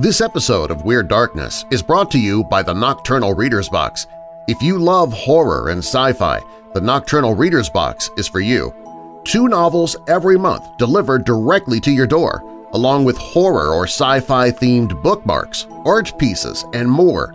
This episode of Weird Darkness is brought to you by the Nocturnal Reader's Box. If you love horror and sci-fi, the Nocturnal Reader's Box is for you. Two novels every month delivered directly to your door, along with horror or sci-fi themed bookmarks, art pieces, and more.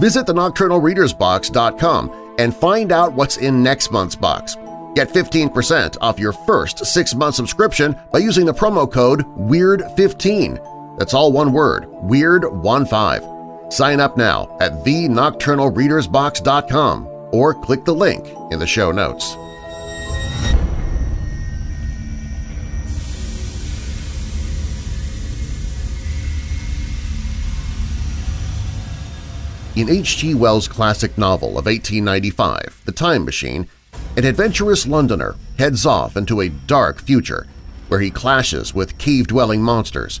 Visit the thenocturnalreadersbox.com and find out what's in next month's box. Get 15% off your first six-month subscription by using the promo code WEIRD15. That's all one word, WEIRD15. Sign up now at thenocturnalreadersbox.com or click the link in the show notes. In H.G. Wells' classic novel of 1895, The Time Machine, an adventurous Londoner heads off into a dark future where he clashes with cave-dwelling monsters,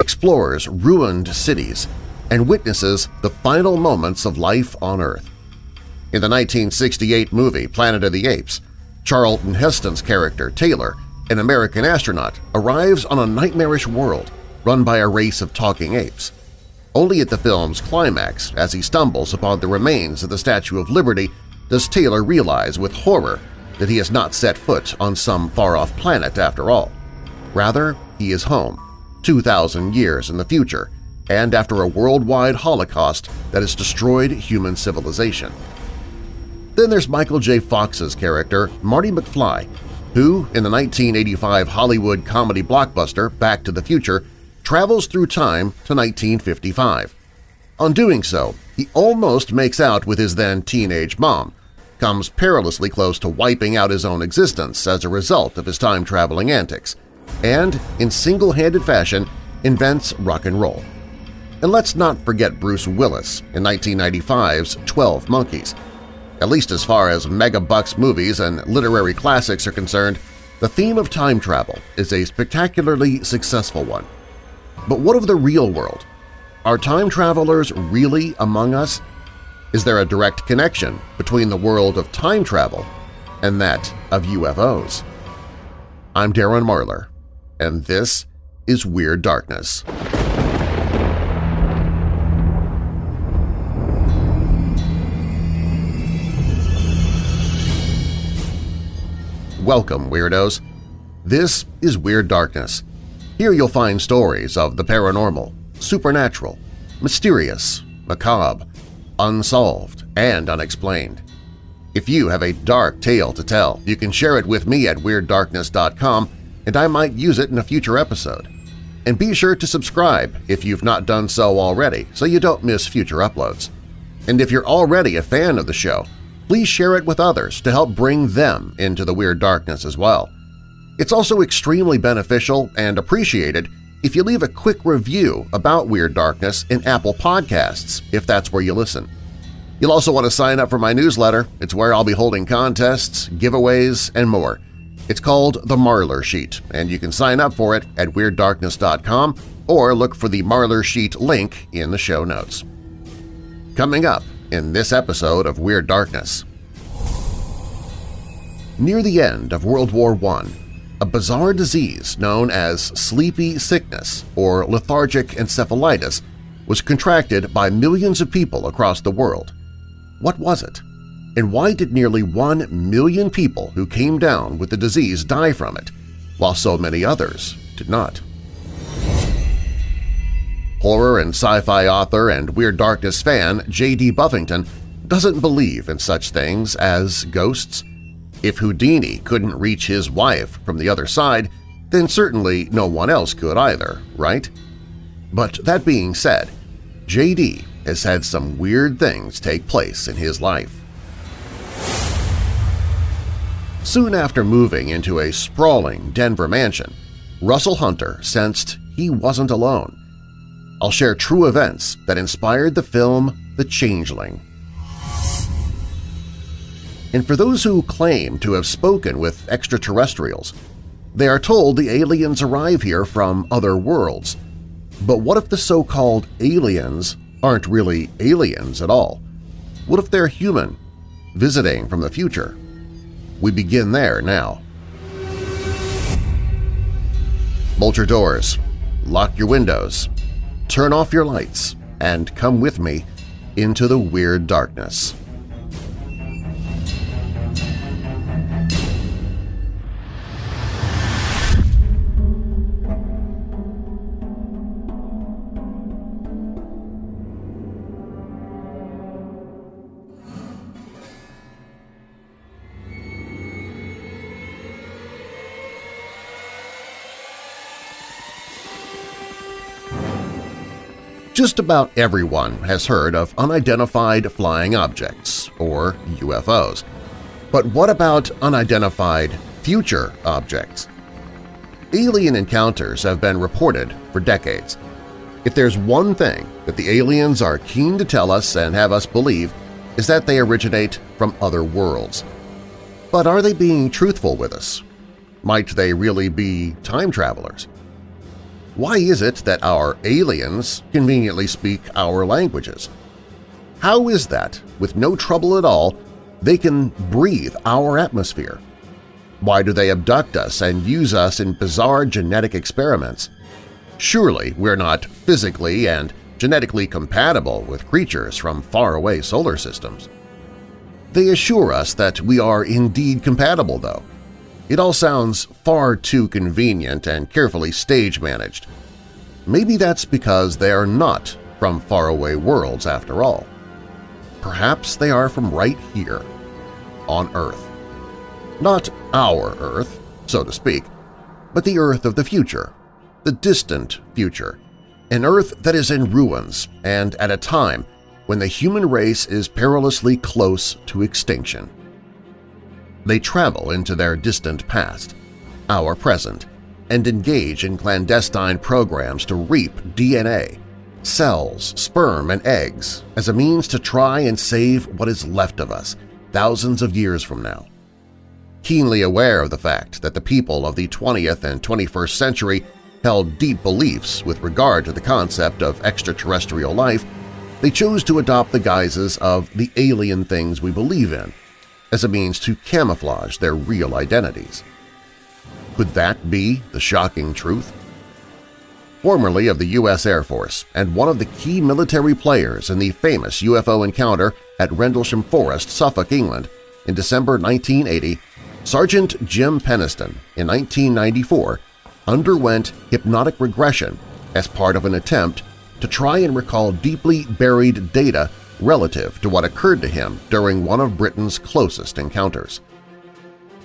Explores ruined cities and witnesses the final moments of life on Earth. In the 1968 movie Planet of the Apes, Charlton Heston's character, Taylor, an American astronaut, arrives on a nightmarish world run by a race of talking apes. Only at the film's climax, as he stumbles upon the remains of the Statue of Liberty, does Taylor realize with horror that he has not set foot on some far-off planet after all. Rather, he is home, 2,000 years in the future, and after a worldwide holocaust that has destroyed human civilization. Then there's Michael J. Fox's character, Marty McFly, who, in the 1985 Hollywood comedy blockbuster Back to the Future, travels through time to 1955. On doing so, he almost makes out with his then teenage mom, comes perilously close to wiping out his own existence as a result of his time-traveling antics, and, in single-handed fashion, invents rock and roll. And let's not forget Bruce Willis in 1995's 12 Monkeys. At least as far as mega-bucks movies and literary classics are concerned, the theme of time travel is a spectacularly successful one. But what of the real world? Are time travelers really among us? Is there a direct connection between the world of time travel and that of UFOs? I'm Darren Marlar, and this is Weird Darkness. Welcome, Weirdos! This is Weird Darkness. Here you'll find stories of the paranormal, supernatural, mysterious, macabre, unsolved, and unexplained. If you have a dark tale to tell, you can share it with me at WeirdDarkness.com and I might use it in a future episode. And be sure to subscribe if you've not done so already so you don't miss future uploads. And if you're already a fan of the show, please share it with others to help bring them into the Weird Darkness as well. It's also extremely beneficial and appreciated if you leave a quick review about Weird Darkness in Apple Podcasts, if that's where you listen. You'll also want to sign up for my newsletter. It's where I'll be holding contests, giveaways, and more. It's called the Marlar Sheet, and you can sign up for it at WeirdDarkness.com or look for the Marlar Sheet link in the show notes. Coming up in this episode of Weird Darkness. Near the end of World War I, a bizarre disease known as sleepy sickness or lethargic encephalitis was contracted by millions of people across the world. What was it? And why did nearly one million people who came down with the disease die from it, while so many others did not? Horror and sci-fi author and Weird Darkness fan J.D. Buffington doesn't believe in such things as ghosts. If Houdini couldn't reach his wife from the other side, then certainly no one else could either, right? But that being said, J.D. has had some weird things take place in his life. Soon after moving into a sprawling Denver mansion, Russell Hunter sensed he wasn't alone. I'll share true events that inspired the film The Changeling. And for those who claim to have spoken with extraterrestrials, they are told the aliens arrive here from other worlds. But what if the so-called aliens aren't really aliens at all? What if they're human, visiting from the future? We begin there now. Bolt your doors, lock your windows, turn off your lights, and come with me into the weird darkness. Just about everyone has heard of unidentified flying objects, or UFOs. But what about unidentified future objects? Alien encounters have been reported for decades. If there's one thing that the aliens are keen to tell us and have us believe is that they originate from other worlds. But are they being truthful with us? Might they really be time travelers? Why is it that our aliens conveniently speak our languages? How is that, with no trouble at all, they can breathe our atmosphere? Why do they abduct us and use us in bizarre genetic experiments? Surely we're not physically and genetically compatible with creatures from faraway solar systems. They assure us that we are indeed compatible, though, it all sounds far too convenient and carefully stage-managed. Maybe that's because they are not from faraway worlds after all. Perhaps they are from right here, on Earth. Not our Earth, so to speak, but the Earth of the future, the distant future, an Earth that is in ruins and at a time when the human race is perilously close to extinction. They travel into their distant past, our present, and engage in clandestine programs to reap DNA, cells, sperm, and eggs as a means to try and save what is left of us thousands of years from now. Keenly aware of the fact that the people of the 20th and 21st century held deep beliefs with regard to the concept of extraterrestrial life, they chose to adopt the guises of the alien things we believe in as a means to camouflage their real identities. Could that be the shocking truth? Formerly of the U.S. Air Force and one of the key military players in the famous UFO encounter at Rendlesham Forest, Suffolk, England, in December 1980, Sergeant Jim Penniston in 1994 underwent hypnotic regression as part of an attempt to try and recall deeply buried data relative to what occurred to him during one of Britain's closest encounters.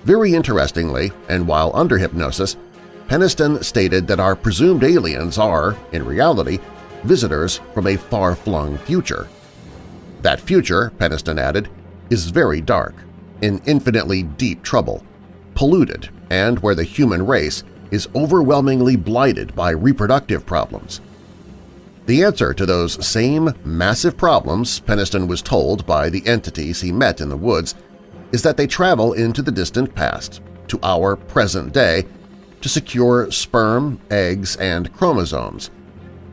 Very interestingly, and while under hypnosis, Penniston stated that our presumed aliens are, in reality, visitors from a far-flung future. That future, Penniston added, is very dark, in infinitely deep trouble, polluted, and where the human race is overwhelmingly blighted by reproductive problems. The answer to those same massive problems, Penniston was told by the entities he met in the woods, is that they travel into the distant past, to our present day, to secure sperm, eggs, and chromosomes,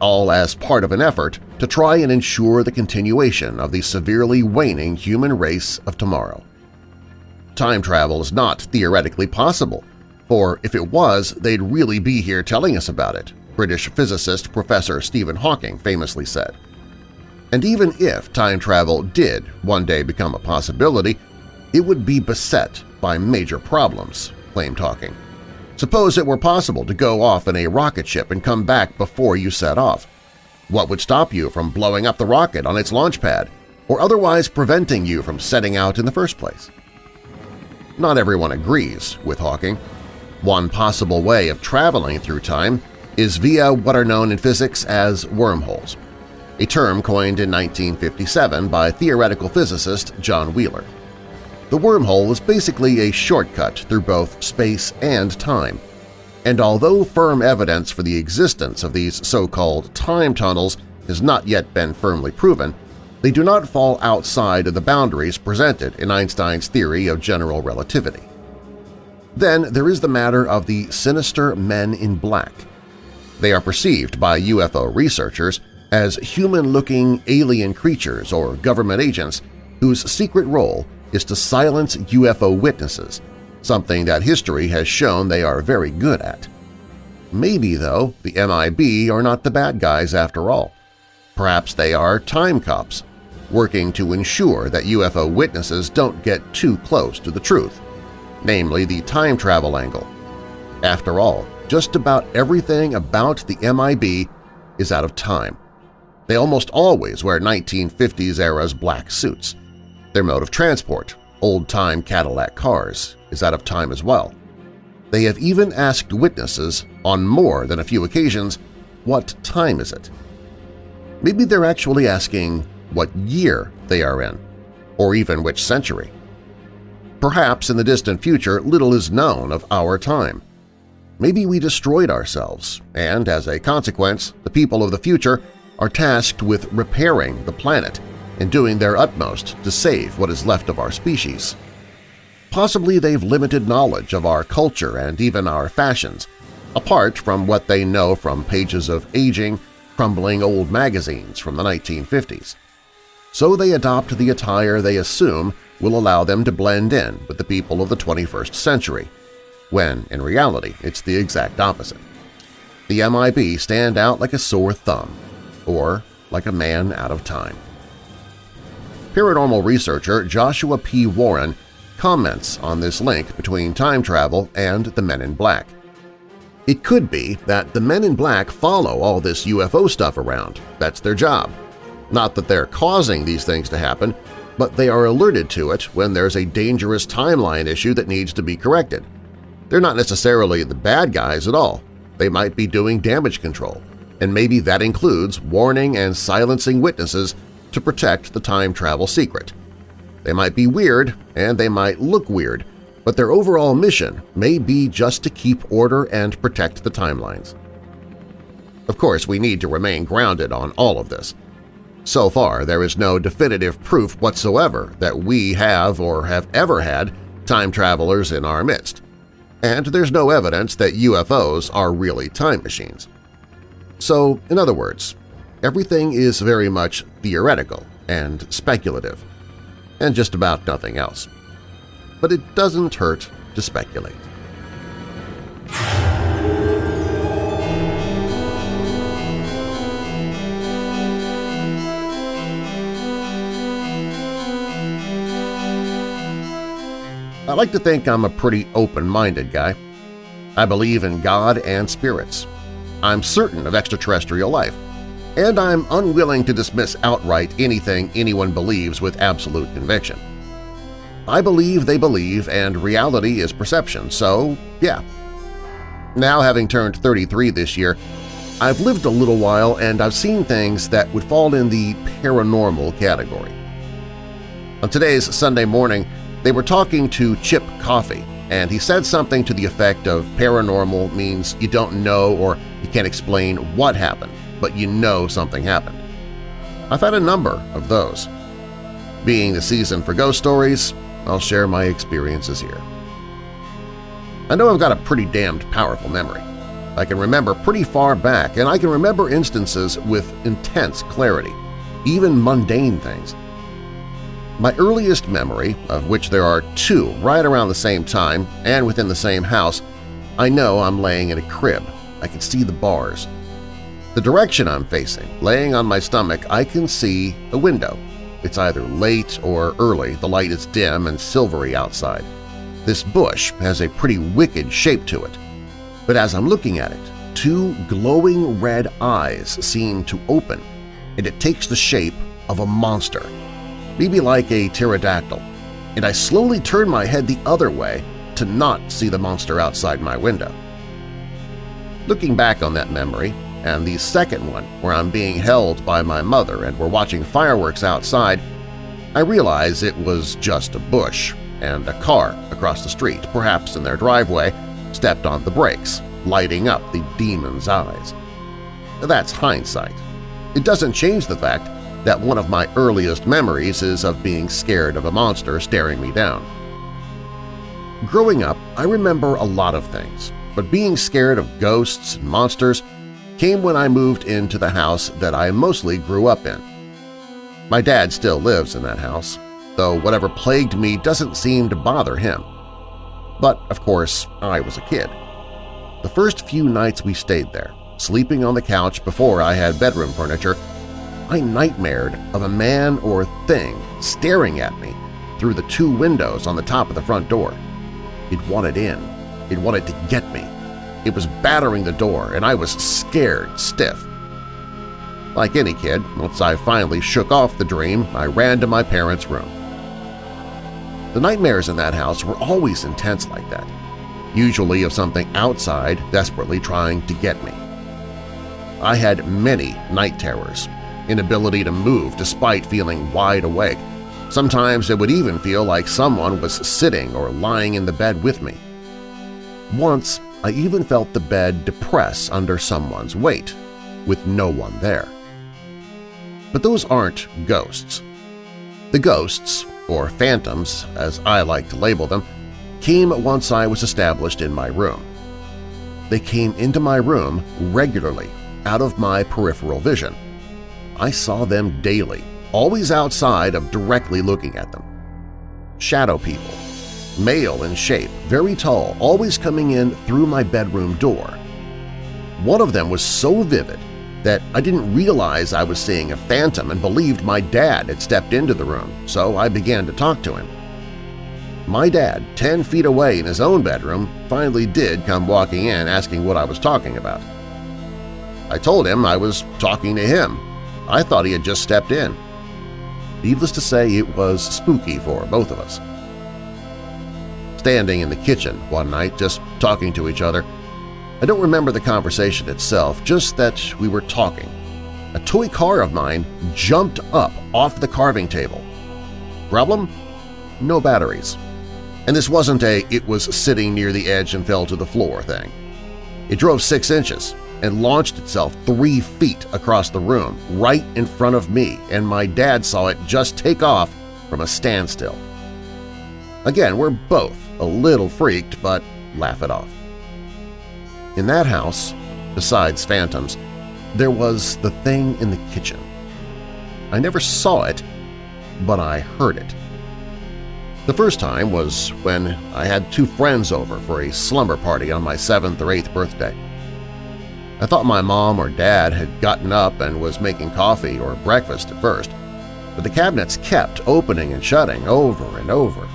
all as part of an effort to try and ensure the continuation of the severely waning human race of tomorrow. Time travel is not theoretically possible, for if it was, they'd really be here telling us about it, British physicist Professor Stephen Hawking famously said. And even if time travel did one day become a possibility, it would be beset by major problems, claimed Hawking. Suppose it were possible to go off in a rocket ship and come back before you set off. What would stop you from blowing up the rocket on its launch pad or otherwise preventing you from setting out in the first place? Not everyone agrees with Hawking. One possible way of traveling through time is via what are known in physics as wormholes, a term coined in 1957 by theoretical physicist John Wheeler. The wormhole is basically a shortcut through both space and time. and although firm evidence for the existence of these so-called time tunnels has not yet been firmly proven, they do not fall outside of the boundaries presented in Einstein's theory of general relativity. Then there is the matter of the sinister men in black. They are perceived by UFO researchers as human-looking alien creatures or government agents whose secret role is to silence UFO witnesses, something that history has shown they are very good at. Maybe, though, the MIB are not the bad guys after all. Perhaps they are time cops, working to ensure that UFO witnesses don't get too close to the truth, namely the time travel angle. After all, just about everything about the MIB is out of time. They almost always wear 1950s-era's black suits. Their mode of transport, old-time Cadillac cars, is out of time as well. They have even asked witnesses, on more than a few occasions, what time is it? Maybe they're actually asking what year they are in, or even which century. Perhaps in the distant future little is known of our time. Maybe we destroyed ourselves, and as a consequence, the people of the future are tasked with repairing the planet and doing their utmost to save what is left of our species. Possibly they've limited knowledge of our culture and even our fashions, apart from what they know from pages of aging, crumbling old magazines from the 1950s so they adopt the attire they assume will allow them to blend in with the people of the 21st century, when in reality it's the exact opposite. The MIB stand out like a sore thumb, or like a man out of time. Paranormal researcher Joshua P. Warren comments on this link between time travel and the Men in Black. It could be that the Men in Black follow all this UFO stuff around. That's their job. Not that they're causing these things to happen, but they are alerted to it when there's a dangerous timeline issue that needs to be corrected. They're not necessarily the bad guys at all. They might be doing damage control, and maybe that includes warning and silencing witnesses to protect the time travel secret. They might be weird, and they might look weird, but their overall mission may be just to keep order and protect the timelines. Of course, we need to remain grounded on all of this. So far, there is no definitive proof whatsoever that we have or have ever had time travelers in our midst, and there's no evidence that UFOs are really time machines. So, in other words, everything is very much theoretical and speculative, and just about nothing else. But it doesn't hurt to speculate. I like to think I'm a pretty open-minded guy. I believe in God and spirits. I'm certain of extraterrestrial life, and I'm unwilling to dismiss outright anything anyone believes with absolute conviction. I believe they believe and reality is perception, so yeah. Now having turned 33 this year, I've lived a little while and I've seen things that would fall in the paranormal category. On today's Sunday morning, they were talking to Chip Coffey, and he said something to the effect of paranormal means you don't know or you can't explain what happened, but you know something happened. I've had a number of those. Being the season for ghost stories, I'll share my experiences here. I know I've got a pretty damned powerful memory. I can remember pretty far back, and I can remember instances with intense clarity, even mundane things. My earliest memory, of which there are two right around the same time and within the same house, I know I'm laying in a crib. I can see the bars. The direction I'm facing, laying on my stomach, I can see a window. It's either late or early, the light is dim and silvery outside. This bush has a pretty wicked shape to it. But as I'm looking at it, two glowing red eyes seem to open, and it takes the shape of a monster maybe like a pterodactyl, and I slowly turn my head the other way to not see the monster outside my window. Looking back on that memory, and the second one where I'm being held by my mother and we're watching fireworks outside, I realize it was just a bush, and a car across the street, perhaps in their driveway, stepped on the brakes, lighting up the demon's eyes. That's hindsight. It doesn't change the fact that one of my earliest memories is of being scared of a monster staring me down. Growing up, I remember a lot of things, but being scared of ghosts and monsters came when I moved into the house that I mostly grew up in. My dad still lives in that house, though whatever plagued me doesn't seem to bother him. But, of course, I was a kid. The first few nights we stayed there, sleeping on the couch before I had bedroom furniture, I nightmared of a man or thing staring at me through the two windows on the top of the front door. It wanted in. It wanted to get me. It was battering the door, and I was scared stiff. Like any kid, once I finally shook off the dream, I ran to my parents' room. The nightmares in that house were always intense like that, usually of something outside desperately trying to get me. I had many night terrors, inability to move despite feeling wide awake. Sometimes it would even feel like someone was sitting or lying in the bed with me. Once, I even felt the bed depress under someone's weight, with no one there. But those aren't ghosts. The ghosts, or phantoms as I like to label them, came once I was established in my room. They came into my room regularly out of my peripheral vision. I saw them daily, always outside of directly looking at them. Shadow people, male in shape, very tall, always coming in through my bedroom door. One of them was so vivid that I didn't realize I was seeing a phantom and believed my dad had stepped into the room, so I began to talk to him. My dad, 10 feet away in his own bedroom, finally did come walking in asking what I was talking about. I told him I was talking to him. I thought he had just stepped in. Needless to say, it was spooky for both of us. Standing in the kitchen one night just talking to each other, I don't remember the conversation itself, just that we were talking. A toy car of mine jumped up off the carving table. Problem? No batteries. And this wasn't a it was sitting near the edge and fell to the floor thing. It drove six inches, and launched itself three feet across the room right in front of me, and my dad saw it just take off from a standstill. Again, we're both a little freaked, but laugh it off. In that house, besides phantoms, there was the thing in the kitchen. I never saw it, but I heard it. The first time was when I had two friends over for a slumber party on my seventh or eighth birthday. I thought my mom or dad had gotten up and was making coffee or breakfast at first, but the cabinets kept opening and shutting over and over.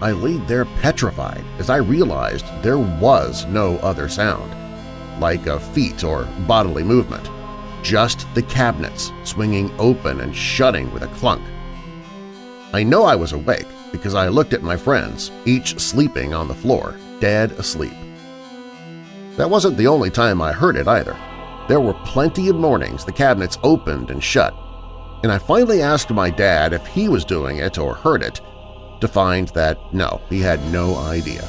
I laid there petrified as I realized there was no other sound, like a feet or bodily movement, just the cabinets swinging open and shutting with a clunk. I know I was awake because I looked at my friends, each sleeping on the floor, dead asleep. That wasn't the only time I heard it either. There were plenty of mornings the cabinets opened and shut, and I finally asked my dad if he was doing it or heard it, to find that no, he had no idea.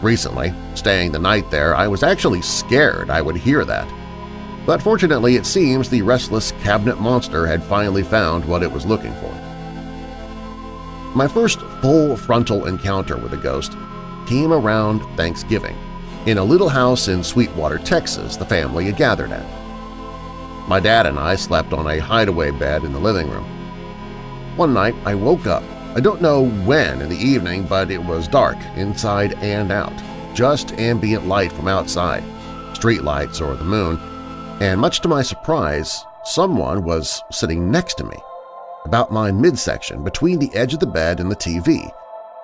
Recently, staying the night there, I was actually scared I would hear that. But fortunately, it seems the restless cabinet monster had finally found what it was looking for. My first full frontal encounter with a ghost came around Thanksgiving in a little house in Sweetwater, Texas the family had gathered at. My dad and I slept on a hideaway bed in the living room. One night I woke up. I don't know when in the evening, but it was dark inside and out, just ambient light from outside, street lights or the moon, and much to my surprise, someone was sitting next to me, about my midsection between the edge of the bed and the TV,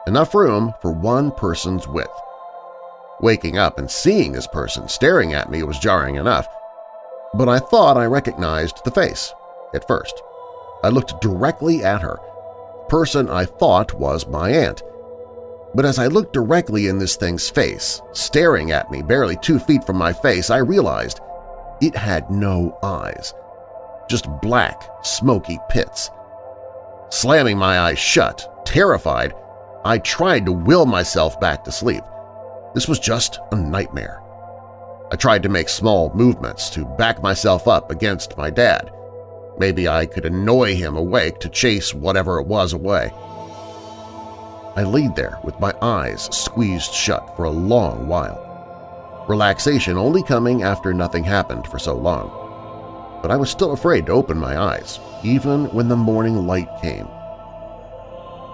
enough room for one person's width. Waking up and seeing this person staring at me was jarring enough, but I thought I recognized the face at first. I looked directly at her, person I thought was my aunt. But as I looked directly in this thing's face, staring at me barely two feet from my face, I realized it had no eyes, just black, smoky pits. Slamming my eyes shut, terrified, I tried to will myself back to sleep. This was just a nightmare. I tried to make small movements to back myself up against my dad. Maybe I could annoy him awake to chase whatever it was away. I laid there with my eyes squeezed shut for a long while, relaxation only coming after nothing happened for so long. But I was still afraid to open my eyes, even when the morning light came.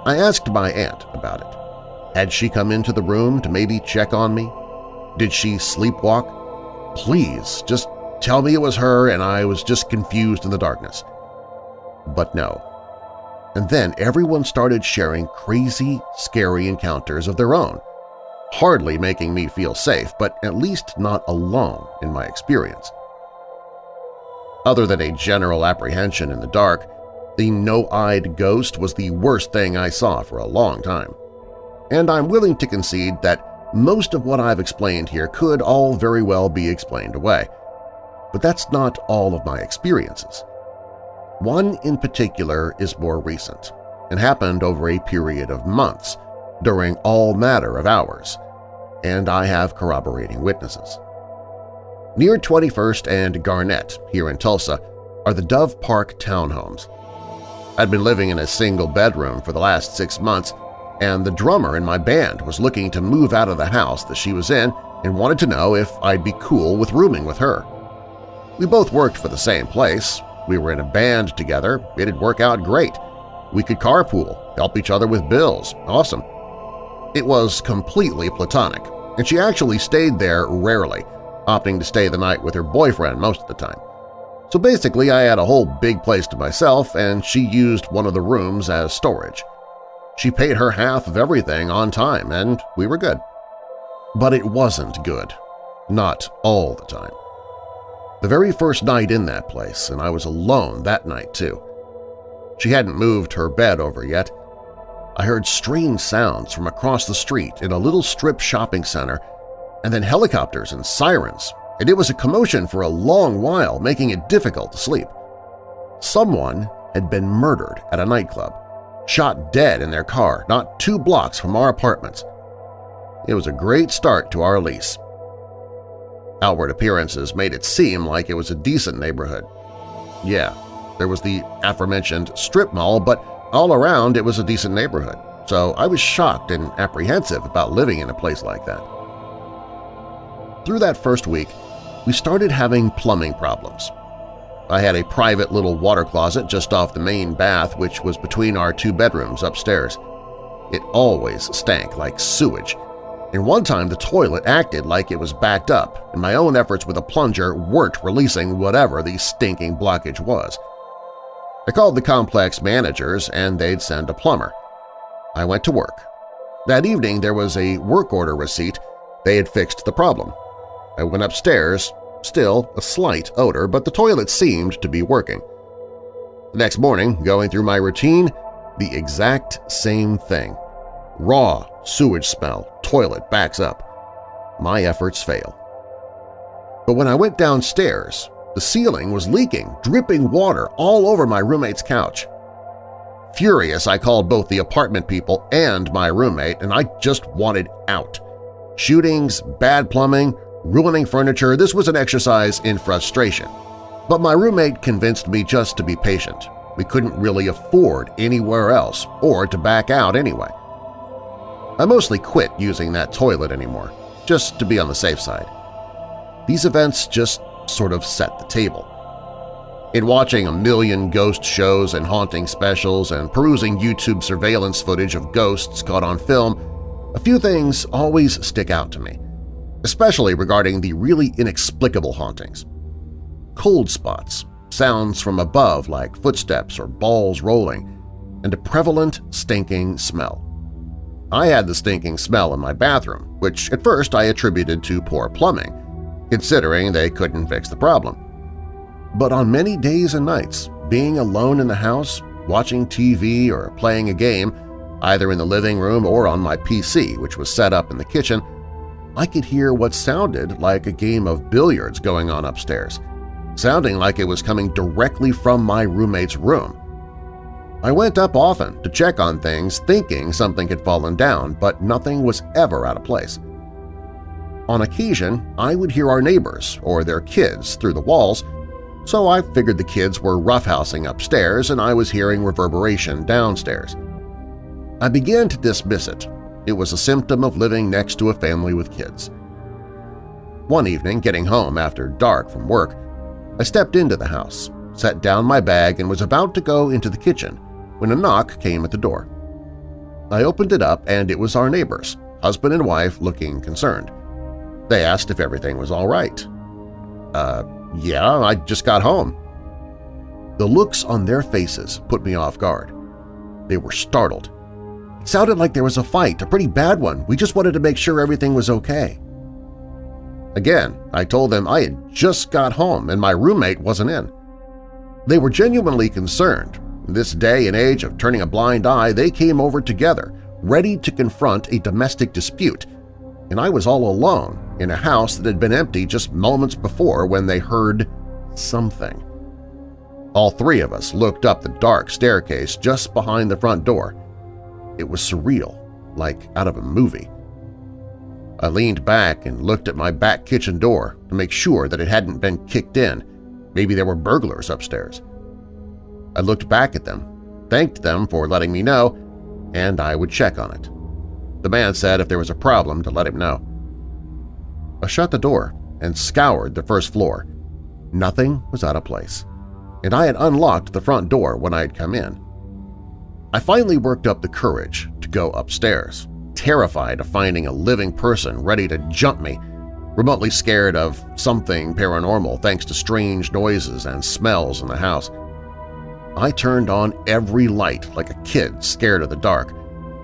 I asked my aunt about it. Had she come into the room to maybe check on me? Did she sleepwalk? Please, just tell me it was her and I was just confused in the darkness. But no, and then everyone started sharing crazy, scary encounters of their own, hardly making me feel safe, but at least not alone in my experience. Other than a general apprehension in the dark, the no-eyed ghost was the worst thing I saw for a long time. And I'm willing to concede that most of what I've explained here could all very well be explained away. But that's not all of my experiences. One in particular is more recent and happened over a period of months, during all matter of hours, and I have corroborating witnesses. Near 21st and Garnett, here in Tulsa, are the Dove Park townhomes. I'd been living in a single bedroom for the last six months, and the drummer in my band was looking to move out of the house that she was in and wanted to know if I'd be cool with rooming with her. We both worked for the same place, we were in a band together, it'd work out great. We could carpool, help each other with bills, awesome. It was completely platonic, and she actually stayed there rarely, opting to stay the night with her boyfriend most of the time. So basically I had a whole big place to myself and she used one of the rooms as storage. She paid her half of everything on time and we were good. But it wasn't good. Not all the time. The very first night in that place, and I was alone that night too. She hadn't moved her bed over yet. I heard strange sounds from across the street in a little strip shopping center, and then helicopters and sirens, and it was a commotion for a long while, making it difficult to sleep. Someone had been murdered at a nightclub, shot dead in their car not two blocks from our apartments. It was a great start to our lease. Outward appearances made it seem like it was a decent neighborhood. Yeah, there was the aforementioned strip mall, but all around it was a decent neighborhood, so I was shocked and apprehensive about living in a place like that. Through that first week, we started having plumbing problems. I had a private little water closet just off the main bath which was between our two bedrooms upstairs. It always stank like sewage, and one time the toilet acted like it was backed up and my own efforts with a plunger weren't releasing whatever the stinking blockage was. I called the complex managers and they'd send a plumber. I went to work. That evening there was a work order receipt. They had fixed the problem. I went upstairs, still a slight odor, but the toilet seemed to be working. The next morning, going through my routine, the exact same thing. Raw sewage smell, toilet backs up. My efforts fail. But when I went downstairs, the ceiling was leaking, dripping water all over my roommate's couch. Furious, I called both the apartment people and my roommate, and I just wanted out. Shootings, bad plumbing, ruining furniture, this was an exercise in frustration. But my roommate convinced me just to be patient. We couldn't really afford anywhere else or to back out anyway. I mostly quit using that toilet anymore, just to be on the safe side. These events just sort of set the table. In watching a million ghost shows and haunting specials and perusing YouTube surveillance footage of ghosts caught on film, a few things always stick out to me, especially regarding the really inexplicable hauntings. Cold spots, sounds from above like footsteps or balls rolling, and a prevalent stinking smell. I had the stinking smell in my bathroom, which at first I attributed to poor plumbing, considering they couldn't fix the problem. But on many days and nights, being alone in the house, watching TV or playing a game, either in the living room or on my PC, which was set up in the kitchen, I could hear what sounded like a game of billiards going on upstairs, sounding like it was coming directly from my roommate's room. I went up often to check on things thinking something had fallen down, but nothing was ever out of place. On occasion, I would hear our neighbors or their kids through the walls, so I figured the kids were roughhousing upstairs and I was hearing reverberation downstairs. I began to dismiss it. It was a symptom of living next to a family with kids. One evening, getting home after dark from work, I stepped into the house, set down my bag, and was about to go into the kitchen when a knock came at the door. I opened it up and it was our neighbors, husband and wife looking concerned. They asked if everything was all right. Uh, yeah, I just got home. The looks on their faces put me off guard. They were startled. Sounded like there was a fight, a pretty bad one. We just wanted to make sure everything was okay. Again, I told them I had just got home and my roommate wasn't in. They were genuinely concerned. In this day and age of turning a blind eye, they came over together, ready to confront a domestic dispute, and I was all alone in a house that had been empty just moments before when they heard something. All three of us looked up the dark staircase just behind the front door. It was surreal, like out of a movie. I leaned back and looked at my back kitchen door to make sure that it hadn't been kicked in. Maybe there were burglars upstairs. I looked back at them, thanked them for letting me know, and I would check on it. The man said if there was a problem to let him know. I shut the door and scoured the first floor. Nothing was out of place, and I had unlocked the front door when I had come in. I finally worked up the courage to go upstairs terrified of finding a living person ready to jump me, remotely scared of something paranormal thanks to strange noises and smells in the house. I turned on every light like a kid scared of the dark,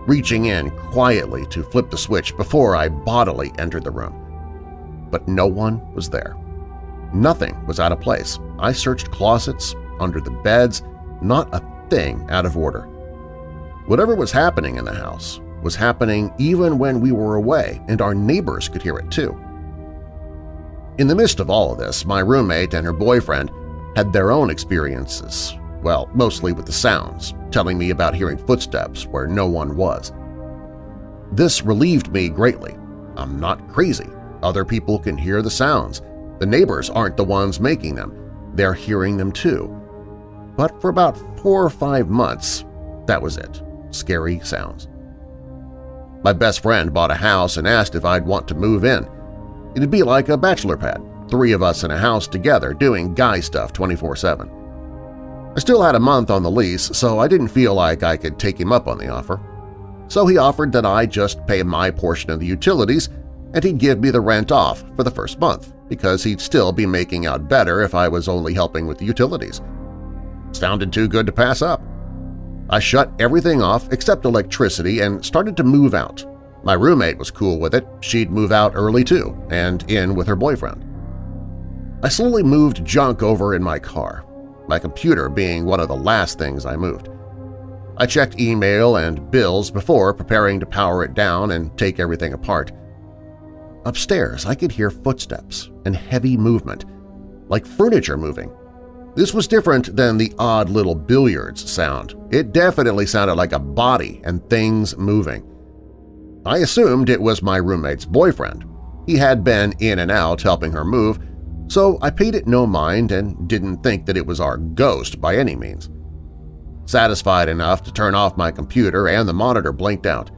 reaching in quietly to flip the switch before I bodily entered the room. But no one was there. Nothing was out of place. I searched closets, under the beds, not a thing out of order. Whatever was happening in the house was happening even when we were away and our neighbors could hear it too. In the midst of all of this, my roommate and her boyfriend had their own experiences, well, mostly with the sounds, telling me about hearing footsteps where no one was. This relieved me greatly. I'm not crazy. Other people can hear the sounds. The neighbors aren't the ones making them. They're hearing them too. But for about four or five months, that was it. Scary sounds. My best friend bought a house and asked if I'd want to move in. It'd be like a bachelor pad, three of us in a house together doing guy stuff 24-7. I still had a month on the lease, so I didn't feel like I could take him up on the offer. So he offered that I just pay my portion of the utilities and he'd give me the rent off for the first month because he'd still be making out better if I was only helping with the utilities. Sounded too good to pass up. I shut everything off except electricity and started to move out. My roommate was cool with it. She'd move out early too, and in with her boyfriend. I slowly moved junk over in my car, my computer being one of the last things I moved. I checked email and bills before preparing to power it down and take everything apart. Upstairs, I could hear footsteps and heavy movement, like furniture moving. This was different than the odd little billiards sound. It definitely sounded like a body and things moving. I assumed it was my roommate's boyfriend. He had been in and out helping her move, so I paid it no mind and didn't think that it was our ghost by any means. Satisfied enough to turn off my computer and the monitor blinked out.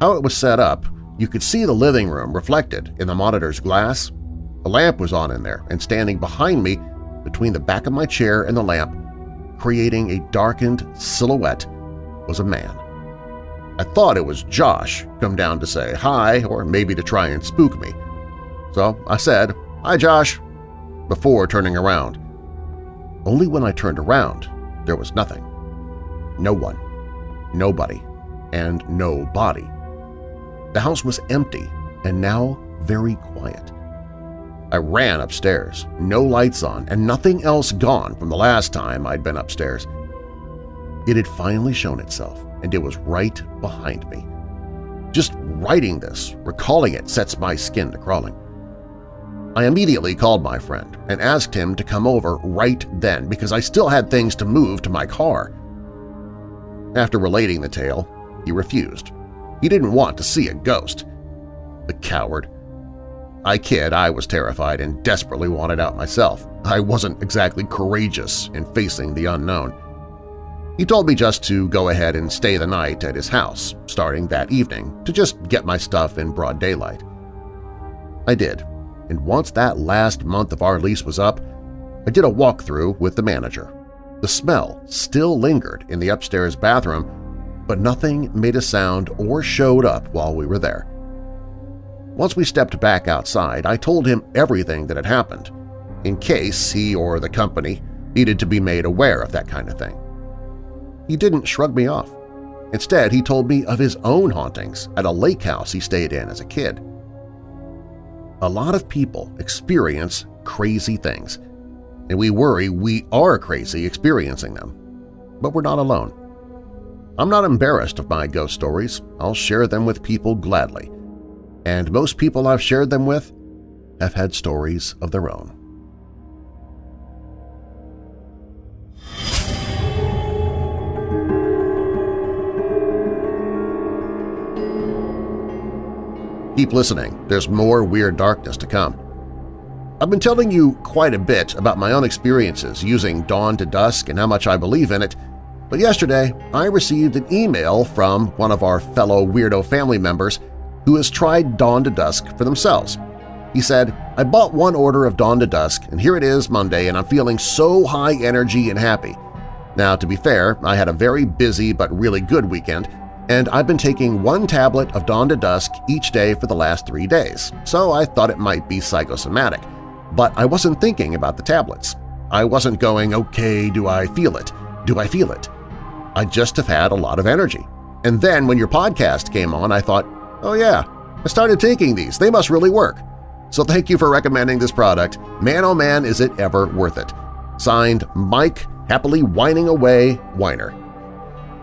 How it was set up, you could see the living room reflected in the monitor's glass. A lamp was on in there, and standing behind me between the back of my chair and the lamp, creating a darkened silhouette, was a man. I thought it was Josh come down to say hi or maybe to try and spook me. So I said, Hi, Josh, before turning around. Only when I turned around, there was nothing. No one, nobody, and no body. The house was empty and now very quiet. I ran upstairs, no lights on and nothing else gone from the last time I'd been upstairs. It had finally shown itself, and it was right behind me. Just writing this, recalling it, sets my skin to crawling. I immediately called my friend and asked him to come over right then because I still had things to move to my car. After relating the tale, he refused. He didn't want to see a ghost. The coward. I kid, I was terrified and desperately wanted out myself. I wasn't exactly courageous in facing the unknown. He told me just to go ahead and stay the night at his house, starting that evening, to just get my stuff in broad daylight. I did, and once that last month of our lease was up, I did a walkthrough with the manager. The smell still lingered in the upstairs bathroom, but nothing made a sound or showed up while we were there. Once we stepped back outside, I told him everything that had happened, in case he or the company needed to be made aware of that kind of thing. He didn't shrug me off. Instead, he told me of his own hauntings at a lake house he stayed in as a kid. A lot of people experience crazy things, and we worry we are crazy experiencing them. But we're not alone. I'm not embarrassed of my ghost stories. I'll share them with people gladly. And most people I've shared them with have had stories of their own. Keep listening, there's more Weird Darkness to come. I've been telling you quite a bit about my own experiences using Dawn to Dusk and how much I believe in it, but yesterday I received an email from one of our fellow Weirdo family members who has tried Dawn to Dusk for themselves. He said, I bought one order of Dawn to Dusk and here it is Monday and I'm feeling so high energy and happy. Now, to be fair, I had a very busy but really good weekend and I've been taking one tablet of Dawn to Dusk each day for the last three days, so I thought it might be psychosomatic. But I wasn't thinking about the tablets. I wasn't going, okay, do I feel it? Do I feel it? I just have had a lot of energy. And then when your podcast came on, I thought, oh yeah, I started taking these. They must really work. So thank you for recommending this product. Man oh man, is it ever worth it. Signed, Mike Happily Whining Away Whiner.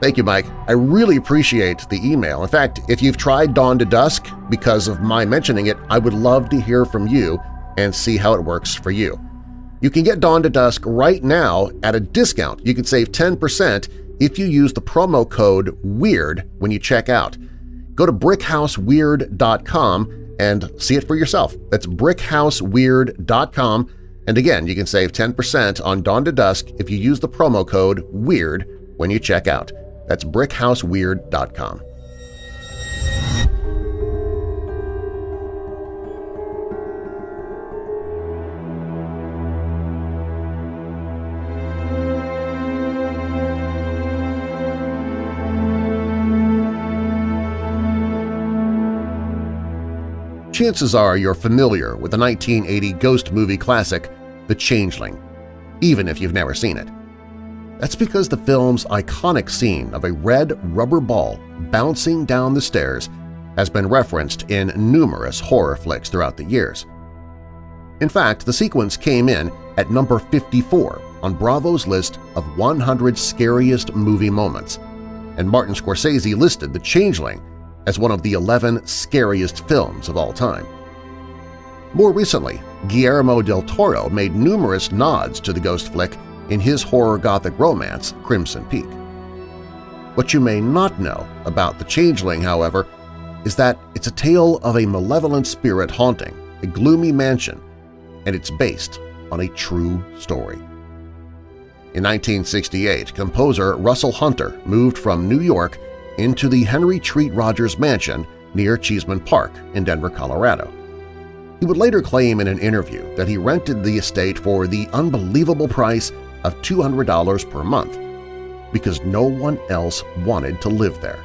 Thank you, Mike. I really appreciate the email. In fact, if you've tried Dawn to Dusk because of my mentioning it, I would love to hear from you and see how it works for you. You can get Dawn to Dusk right now at a discount. You can save 10% if you use the promo code WEIRD when you check out. Go to brickhouseweird.com and see it for yourself. That's brickhouseweird.com and again, you can save 10% on Dawn to Dusk if you use the promo code WEIRD when you check out. That's brickhouseweird.com. Chances are you're familiar with the 1980 ghost movie classic The Changeling, even if you've never seen it. That's because the film's iconic scene of a red rubber ball bouncing down the stairs has been referenced in numerous horror flicks throughout the years. In fact, the sequence came in at number 54 on Bravo's list of 100 scariest movie moments, and Martin Scorsese listed The Changeling as one of the 11 scariest films of all time. More recently, Guillermo del Toro made numerous nods to the ghost flick in his horror gothic romance Crimson Peak. What you may not know about The Changeling, however, is that it's a tale of a malevolent spirit haunting a gloomy mansion, and it's based on a true story. In 1968, composer Russell Hunter moved from New York into the Henry Treat Rogers Mansion near Cheesman Park in Denver, Colorado. He would later claim in an interview that he rented the estate for the unbelievable price of $200 per month because no one else wanted to live there.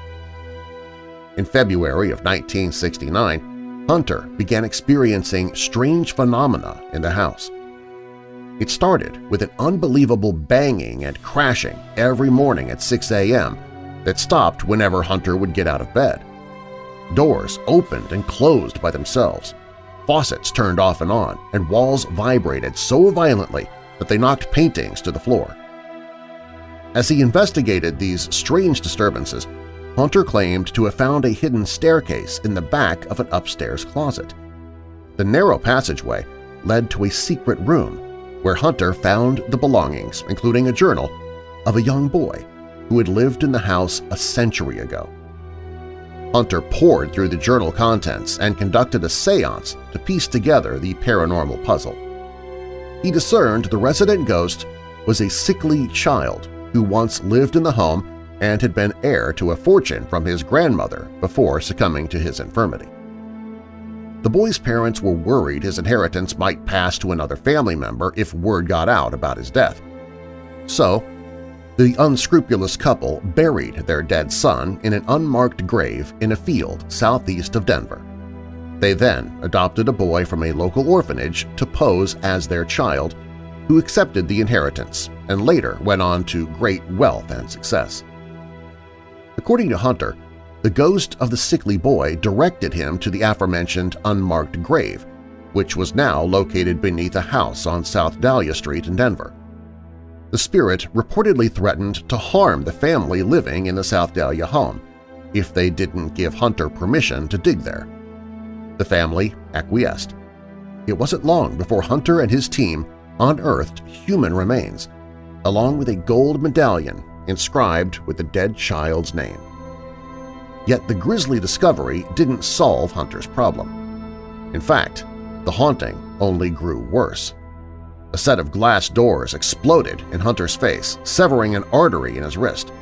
In February of 1969, Hunter began experiencing strange phenomena in the house. It started with an unbelievable banging and crashing every morning at 6 a.m. that stopped whenever Hunter would get out of bed. Doors opened and closed by themselves, faucets turned off and on, and walls vibrated so violently that they knocked paintings to the floor. As he investigated these strange disturbances, Hunter claimed to have found a hidden staircase in the back of an upstairs closet. The narrow passageway led to a secret room where Hunter found the belongings, including a journal, of a young boy who had lived in the house a century ago. Hunter pored through the journal contents and conducted a seance to piece together the paranormal puzzle. He discerned the resident ghost was a sickly child who once lived in the home and had been heir to a fortune from his grandmother before succumbing to his infirmity. The boy's parents were worried his inheritance might pass to another family member if word got out about his death. So, the unscrupulous couple buried their dead son in an unmarked grave in a field southeast of Denver. They then adopted a boy from a local orphanage to pose as their child, who accepted the inheritance and later went on to great wealth and success. According to Hunter, the ghost of the sickly boy directed him to the aforementioned unmarked grave, which was now located beneath a house on South Dahlia Street in Denver. The spirit reportedly threatened to harm the family living in the South Dahlia home if they didn't give Hunter permission to dig there. The family acquiesced. It wasn't long before Hunter and his team unearthed human remains, along with a gold medallion inscribed with the dead child's name. Yet the grisly discovery didn't solve Hunter's problem. In fact, the haunting only grew worse. A set of glass doors exploded in Hunter's face, severing an artery in his wrist.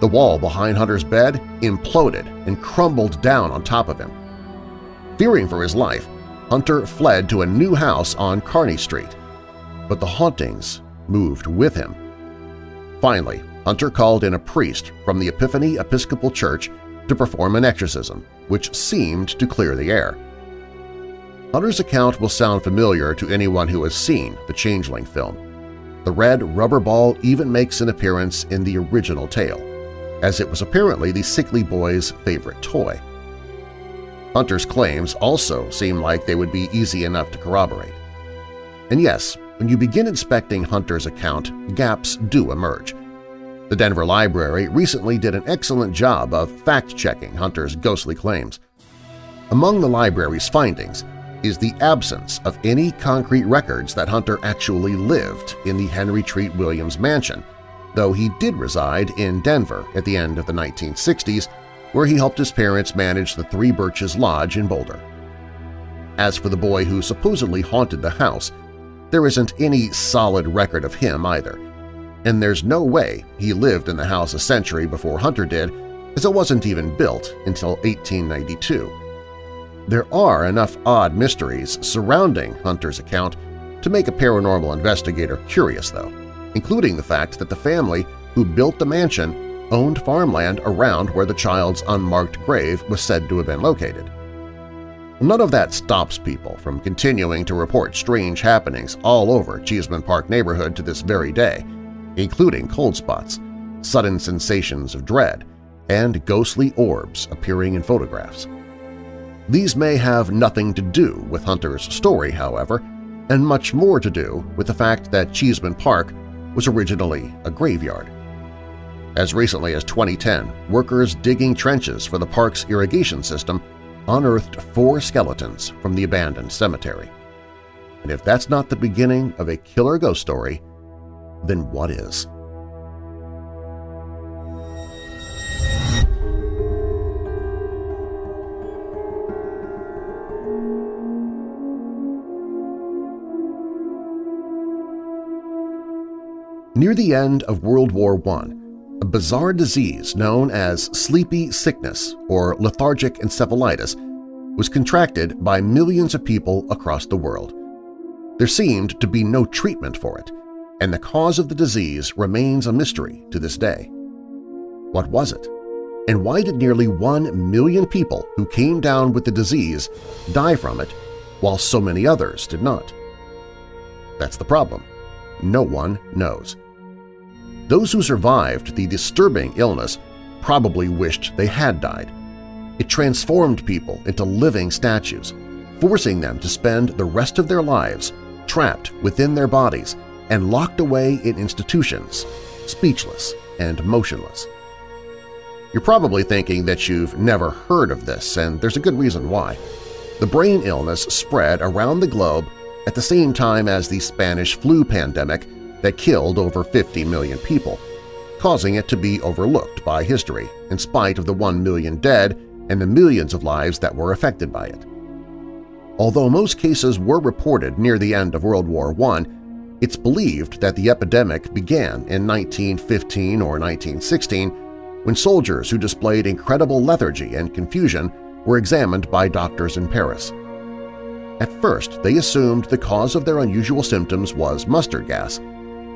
The wall behind Hunter's bed imploded and crumbled down on top of him. Fearing for his life, Hunter fled to a new house on Kearney Street, but the hauntings moved with him. Finally, Hunter called in a priest from the Epiphany Episcopal Church to perform an exorcism, which seemed to clear the air. Hunter's account will sound familiar to anyone who has seen the Changeling film. The red rubber ball even makes an appearance in the original tale, as it was apparently the sickly boy's favorite toy. Hunter's claims also seem like they would be easy enough to corroborate. And yes, when you begin inspecting Hunter's account, gaps do emerge. The Denver Library recently did an excellent job of fact-checking Hunter's ghostly claims. Among the library's findings is the absence of any concrete records that Hunter actually lived in the Henry Treat Williams mansion, though he did reside in Denver at the end of the 1960s where he helped his parents manage the Three Birches Lodge in Boulder. As for the boy who supposedly haunted the house, there isn't any solid record of him either, and there's no way he lived in the house a century before Hunter did, as it wasn't even built until 1892. There are enough odd mysteries surrounding Hunter's account to make a paranormal investigator curious, though, including the fact that the family who built the mansion owned farmland around where the child's unmarked grave was said to have been located. None of that stops people from continuing to report strange happenings all over Cheesman Park neighborhood to this very day, including cold spots, sudden sensations of dread, and ghostly orbs appearing in photographs. These may have nothing to do with Hunter's story, however, and much more to do with the fact that Cheesman Park was originally a graveyard. As recently as 2010, workers digging trenches for the park's irrigation system unearthed four skeletons from the abandoned cemetery. And if that's not the beginning of a killer ghost story, then what is? Near the end of World War I, a bizarre disease known as sleepy sickness or lethargic encephalitis was contracted by millions of people across the world. There seemed to be no treatment for it, and the cause of the disease remains a mystery to this day. What was it? And why did nearly one million people who came down with the disease die from it while so many others did not? That's the problem. No one knows. Those who survived the disturbing illness probably wished they had died. It transformed people into living statues, forcing them to spend the rest of their lives trapped within their bodies and locked away in institutions, speechless and motionless. You're probably thinking that you've never heard of this, and there's a good reason why. The brain illness spread around the globe at the same time as the Spanish flu pandemic that killed over 50 million people, causing it to be overlooked by history in spite of the 1 million dead and the millions of lives that were affected by it. Although most cases were reported near the end of World War I, it's believed that the epidemic began in 1915 or 1916 when soldiers who displayed incredible lethargy and confusion were examined by doctors in Paris. At first, they assumed the cause of their unusual symptoms was mustard gas,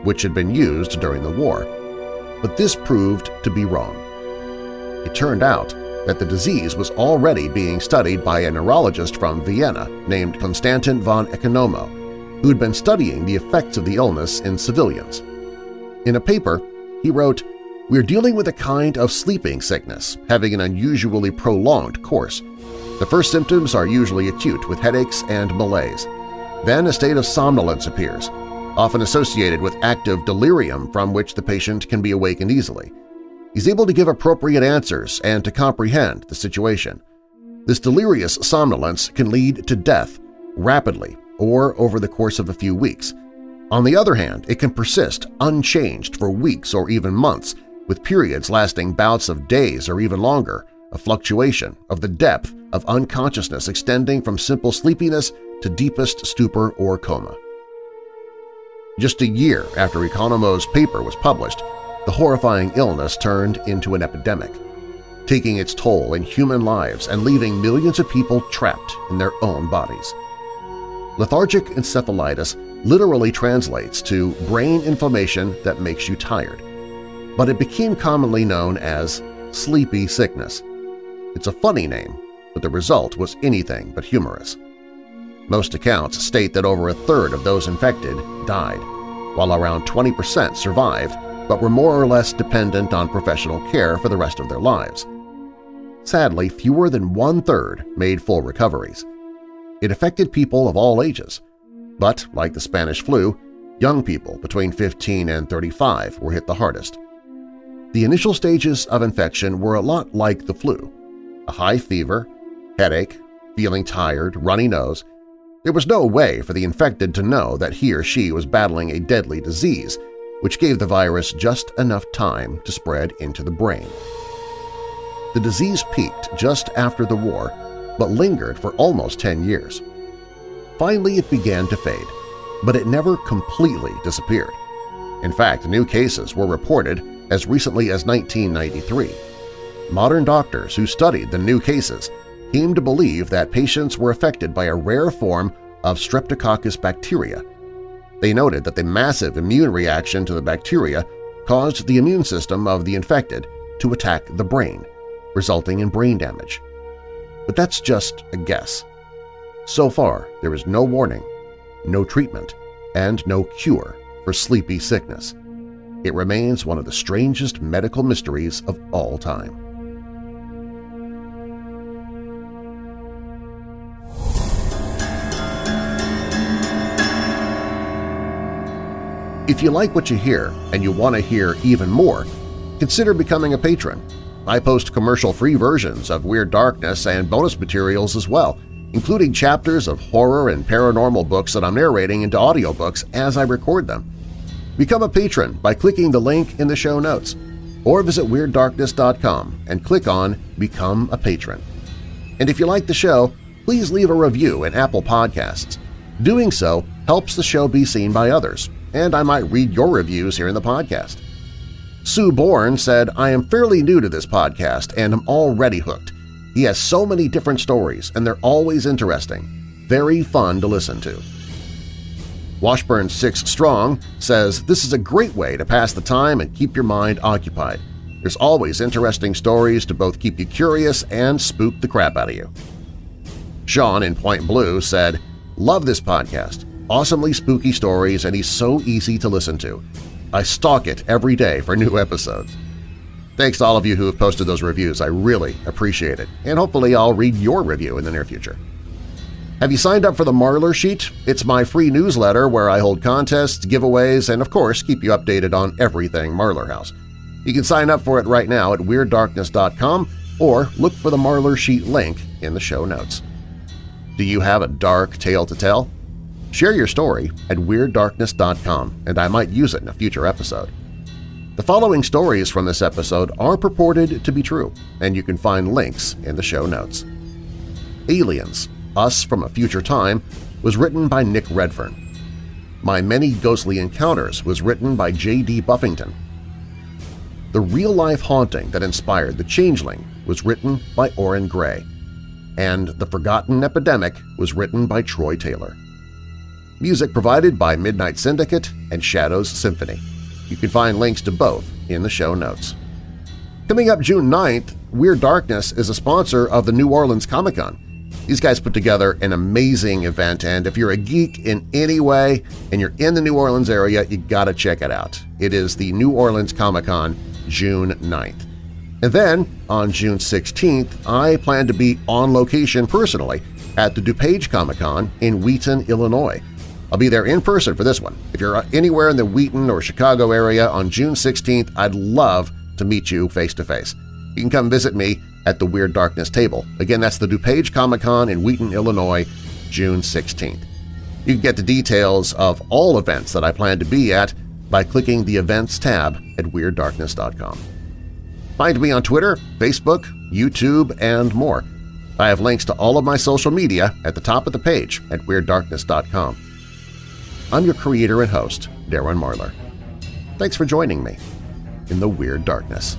which had been used during the war, but this proved to be wrong. It turned out that the disease was already being studied by a neurologist from Vienna named Konstantin von Economo, who had been studying the effects of the illness in civilians. In a paper, he wrote, We're dealing with a kind of sleeping sickness, having an unusually prolonged course. The first symptoms are usually acute with headaches and malaise. Then a state of somnolence appears, often associated with active delirium from which the patient can be awakened easily. He's able to give appropriate answers and to comprehend the situation. This delirious somnolence can lead to death rapidly or over the course of a few weeks. On the other hand, it can persist unchanged for weeks or even months, with periods lasting bouts of days or even longer, a fluctuation of the depth of unconsciousness extending from simple sleepiness to deepest stupor or coma. Just a year after Economo's paper was published, the horrifying illness turned into an epidemic, taking its toll in human lives and leaving millions of people trapped in their own bodies. Lethargic encephalitis literally translates to brain inflammation that makes you tired, but it became commonly known as sleepy sickness. It's a funny name, but the result was anything but humorous. Most accounts state that over a third of those infected died, while around 20% survived but were more or less dependent on professional care for the rest of their lives. Sadly, fewer than one-third made full recoveries. It affected people of all ages, but like the Spanish flu, young people between 15 and 35 were hit the hardest. The initial stages of infection were a lot like the flu – a high fever, headache, feeling tired, runny nose. There was no way for the infected to know that he or she was battling a deadly disease, which gave the virus just enough time to spread into the brain. The disease peaked just after the war but lingered for almost 10 years. Finally, it began to fade, but it never completely disappeared. In fact, new cases were reported as recently as 1993. Modern doctors who studied the new cases came to believe that patients were affected by a rare form of Streptococcus bacteria. They noted that the massive immune reaction to the bacteria caused the immune system of the infected to attack the brain, resulting in brain damage. But that's just a guess. So far, there is no warning, no treatment, and no cure for sleepy sickness. It remains one of the strangest medical mysteries of all time. If you like what you hear and you want to hear even more, consider becoming a patron I post commercial-free versions of Weird Darkness and bonus materials as well, including chapters of horror and paranormal books that I'm narrating into audiobooks as I record them. Become a patron by clicking the link in the show notes, or visit WeirdDarkness.com and click on Become a Patron. And if you like the show, please leave a review in Apple Podcasts. Doing so helps the show be seen by others, and I might read your reviews here in the podcast. Sue Bourne said, I am fairly new to this podcast and am already hooked. He has so many different stories and they're always interesting. Very fun to listen to. Washburn 6 Strong says, This is a great way to pass the time and keep your mind occupied. There's always interesting stories to both keep you curious and spook the crap out of you. Sean in Point Blue said, Love this podcast. Awesomely spooky stories and he's so easy to listen to. I stalk it every day for new episodes. Thanks to all of you who have posted those reviews. I really appreciate it, and hopefully I'll read your review in the near future. Have you signed up for the Marlar Sheet? It's my free newsletter where I hold contests, giveaways, and of course keep you updated on everything Marlar House. You can sign up for it right now at WeirdDarkness.com or look for the Marlar Sheet link in the show notes. Do you have a dark tale to tell? Share your story at WeirdDarkness.com and I might use it in a future episode. The following stories from this episode are purported to be true, and you can find links in the show notes. Aliens, Us from a Future Time was written by Nick Redfern. My Many Ghostly Encounters was written by J.D. Buffington. The Real-Life Haunting that inspired The Changeling was written by Orrin Grey, and The Forgotten Epidemic was written by Troy Taylor. Music provided by Midnight Syndicate and Shadows Symphony. You can find links to both in the show notes. Coming up June 9th, Weird Darkness is a sponsor of the New Orleans Comic-Con. These guys put together an amazing event, and if you're a geek in any way and you're in the New Orleans area, you gotta check it out. It is the New Orleans Comic-Con, June 9th. And then, on June 16th, I plan to be on location personally at the DuPage Comic-Con in Wheaton, Illinois. I'll be there in person for this one. If you're anywhere in the Wheaton or Chicago area on June 16th, I'd love to meet you face-to-face. -face. You can come visit me at the Weird Darkness table. Again, that's the DuPage Comic-Con in Wheaton, Illinois, June 16th. You can get the details of all events that I plan to be at by clicking the Events tab at WeirdDarkness.com. Find me on Twitter, Facebook, YouTube, and more. I have links to all of my social media at the top of the page at WeirdDarkness.com. I'm your creator and host, Darren Marlar. Thanks for joining me in the Weird Darkness.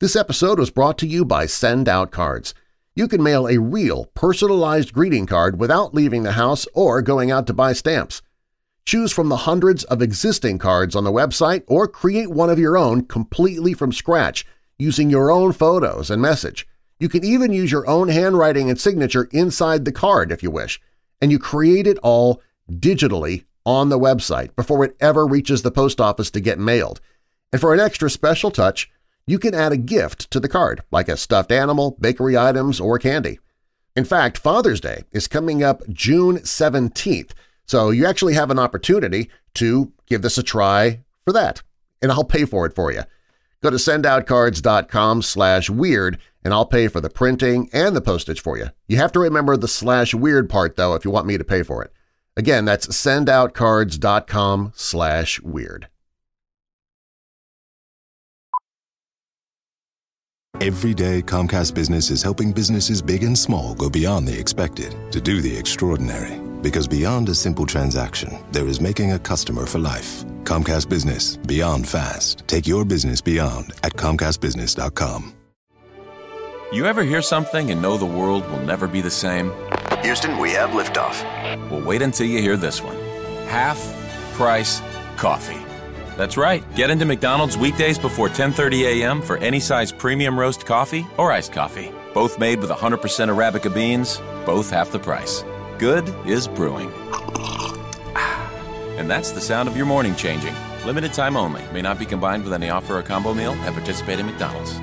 This episode was brought to you by Send Out Cards. You can mail a real, personalized greeting card without leaving the house or going out to buy stamps. Choose from the hundreds of existing cards on the website or create one of your own completely from scratch using your own photos and message. You can even use your own handwriting and signature inside the card if you wish, and you create it all digitally on the website before it ever reaches the post office to get mailed. And for an extra special touch, you can add a gift to the card, like a stuffed animal, bakery items, or candy. In fact, Father's Day is coming up June 17th, so you actually have an opportunity to give this a try for that, and I'll pay for it for you. Go to sendoutcards.com slash weird and I'll pay for the printing and the postage for you. You have to remember the slash weird part, though, if you want me to pay for it. Again, that's sendoutcards.com slash weird. Every day, Comcast Business is helping businesses big and small go beyond the expected to do the extraordinary. Because beyond a simple transaction, there is making a customer for life. Comcast Business. Beyond fast. Take your business beyond at ComcastBusiness.com. You ever hear something and know the world will never be the same? Houston, we have liftoff. Well, wait until you hear this one. Half price coffee. That's right. Get into McDonald's weekdays before 10:30 a.m. for any size premium roast coffee or iced coffee. Both made with 100% Arabica beans, both half the price. Good is brewing. And that's the sound of your morning changing. Limited time only. May not be combined with any offer or combo meal at participating McDonald's.